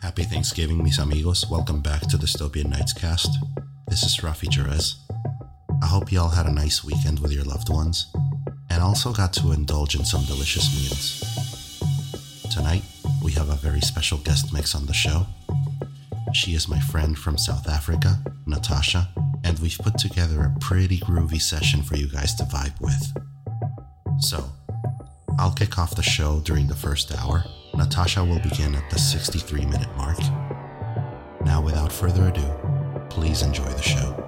Happy Thanksgiving, mis amigos. Welcome back to Dystopian Nights cast. This is Rafi Jerez. I hope y'all had a nice weekend with your loved ones and also got to indulge in some delicious meals. Tonight, we have a very special guest mix on the show. She is my friend from South Africa, Natasha, and we've put together a pretty groovy session for you guys to vibe with. So, I'll kick off the show during the first hour. Natasha will begin at the 63 minute mark. Now, without further ado, please enjoy the show.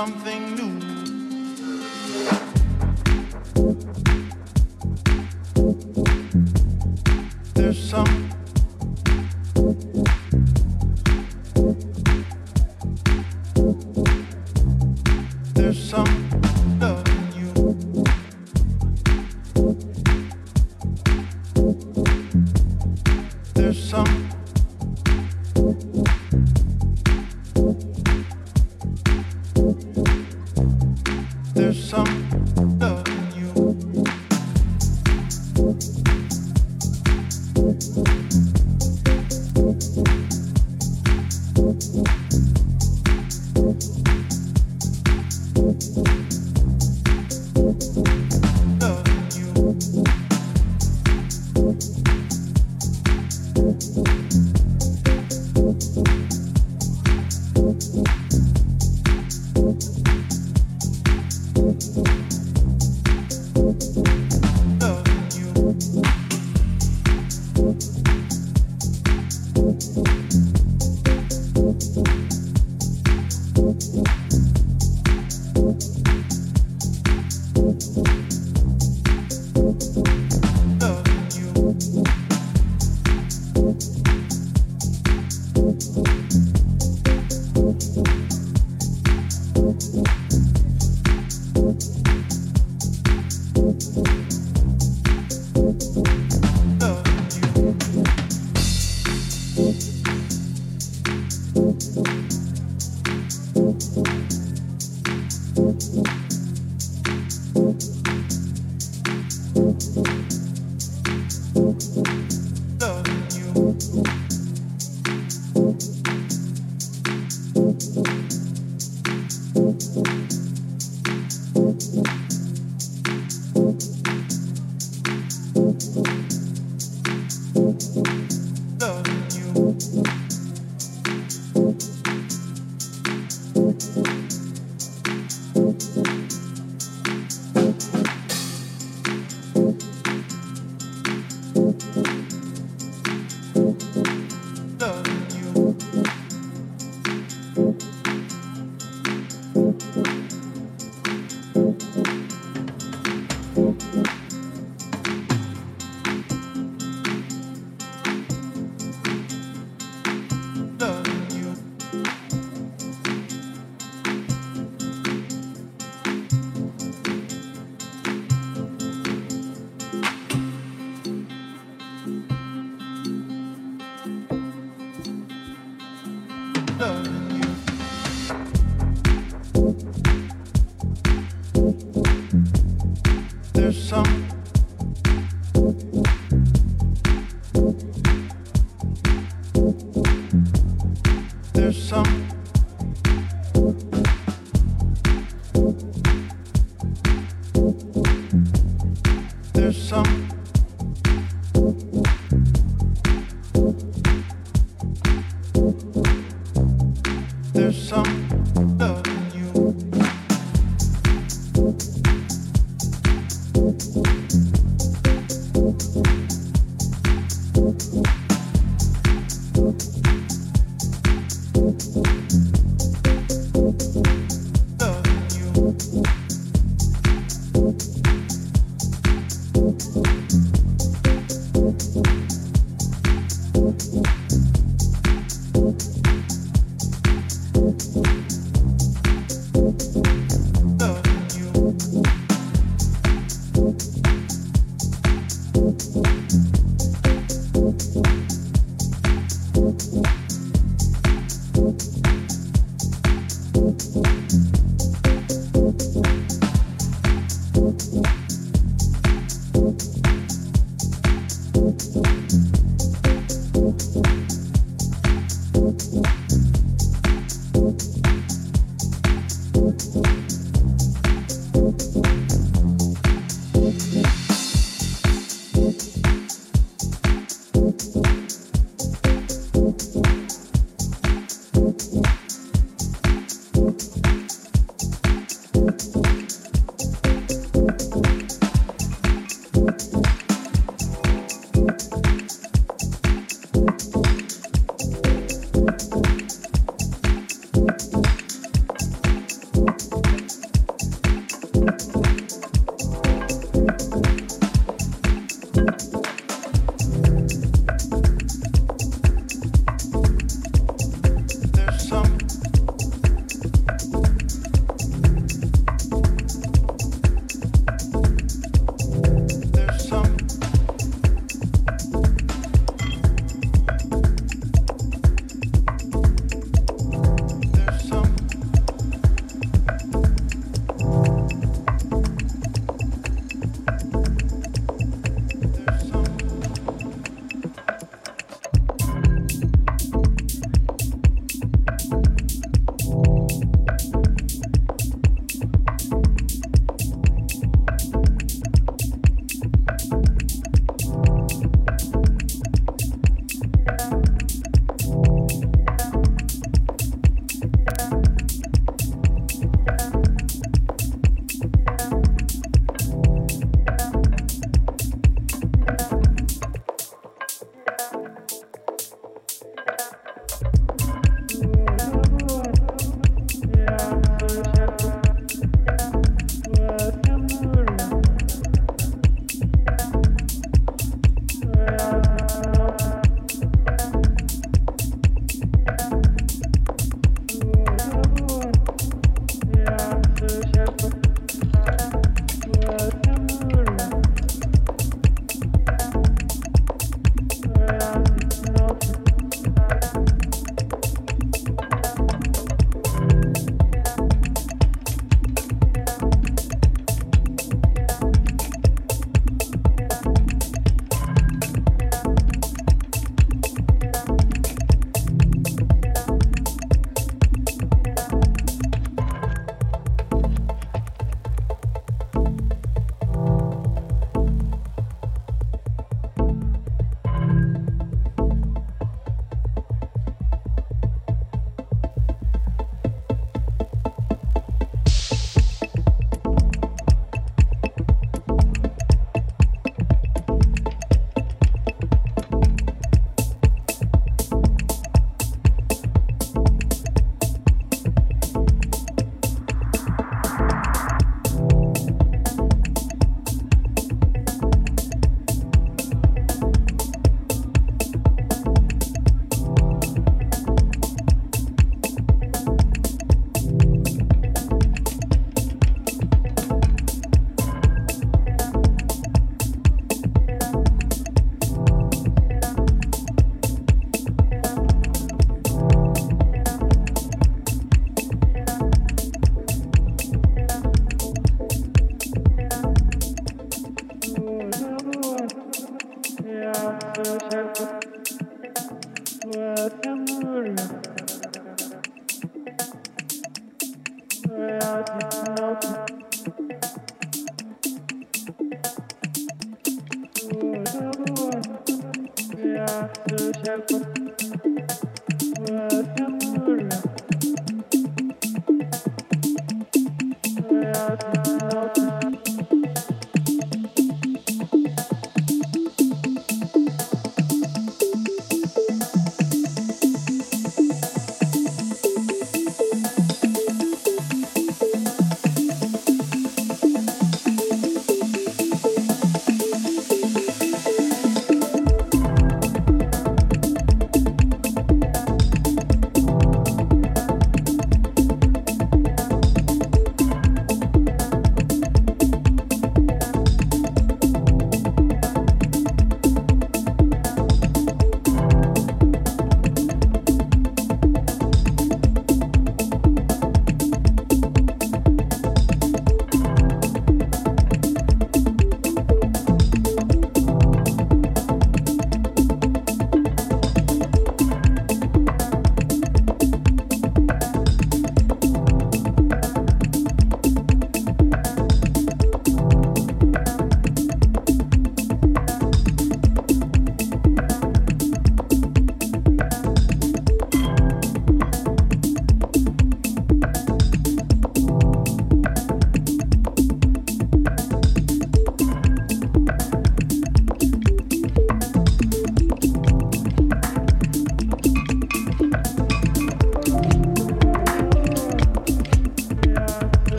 Love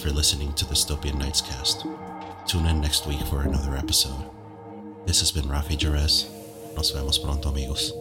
for listening to the Dystopian Nights cast. Tune in next week for another episode. This has been Rafi Jerez. Nos vemos pronto, amigos.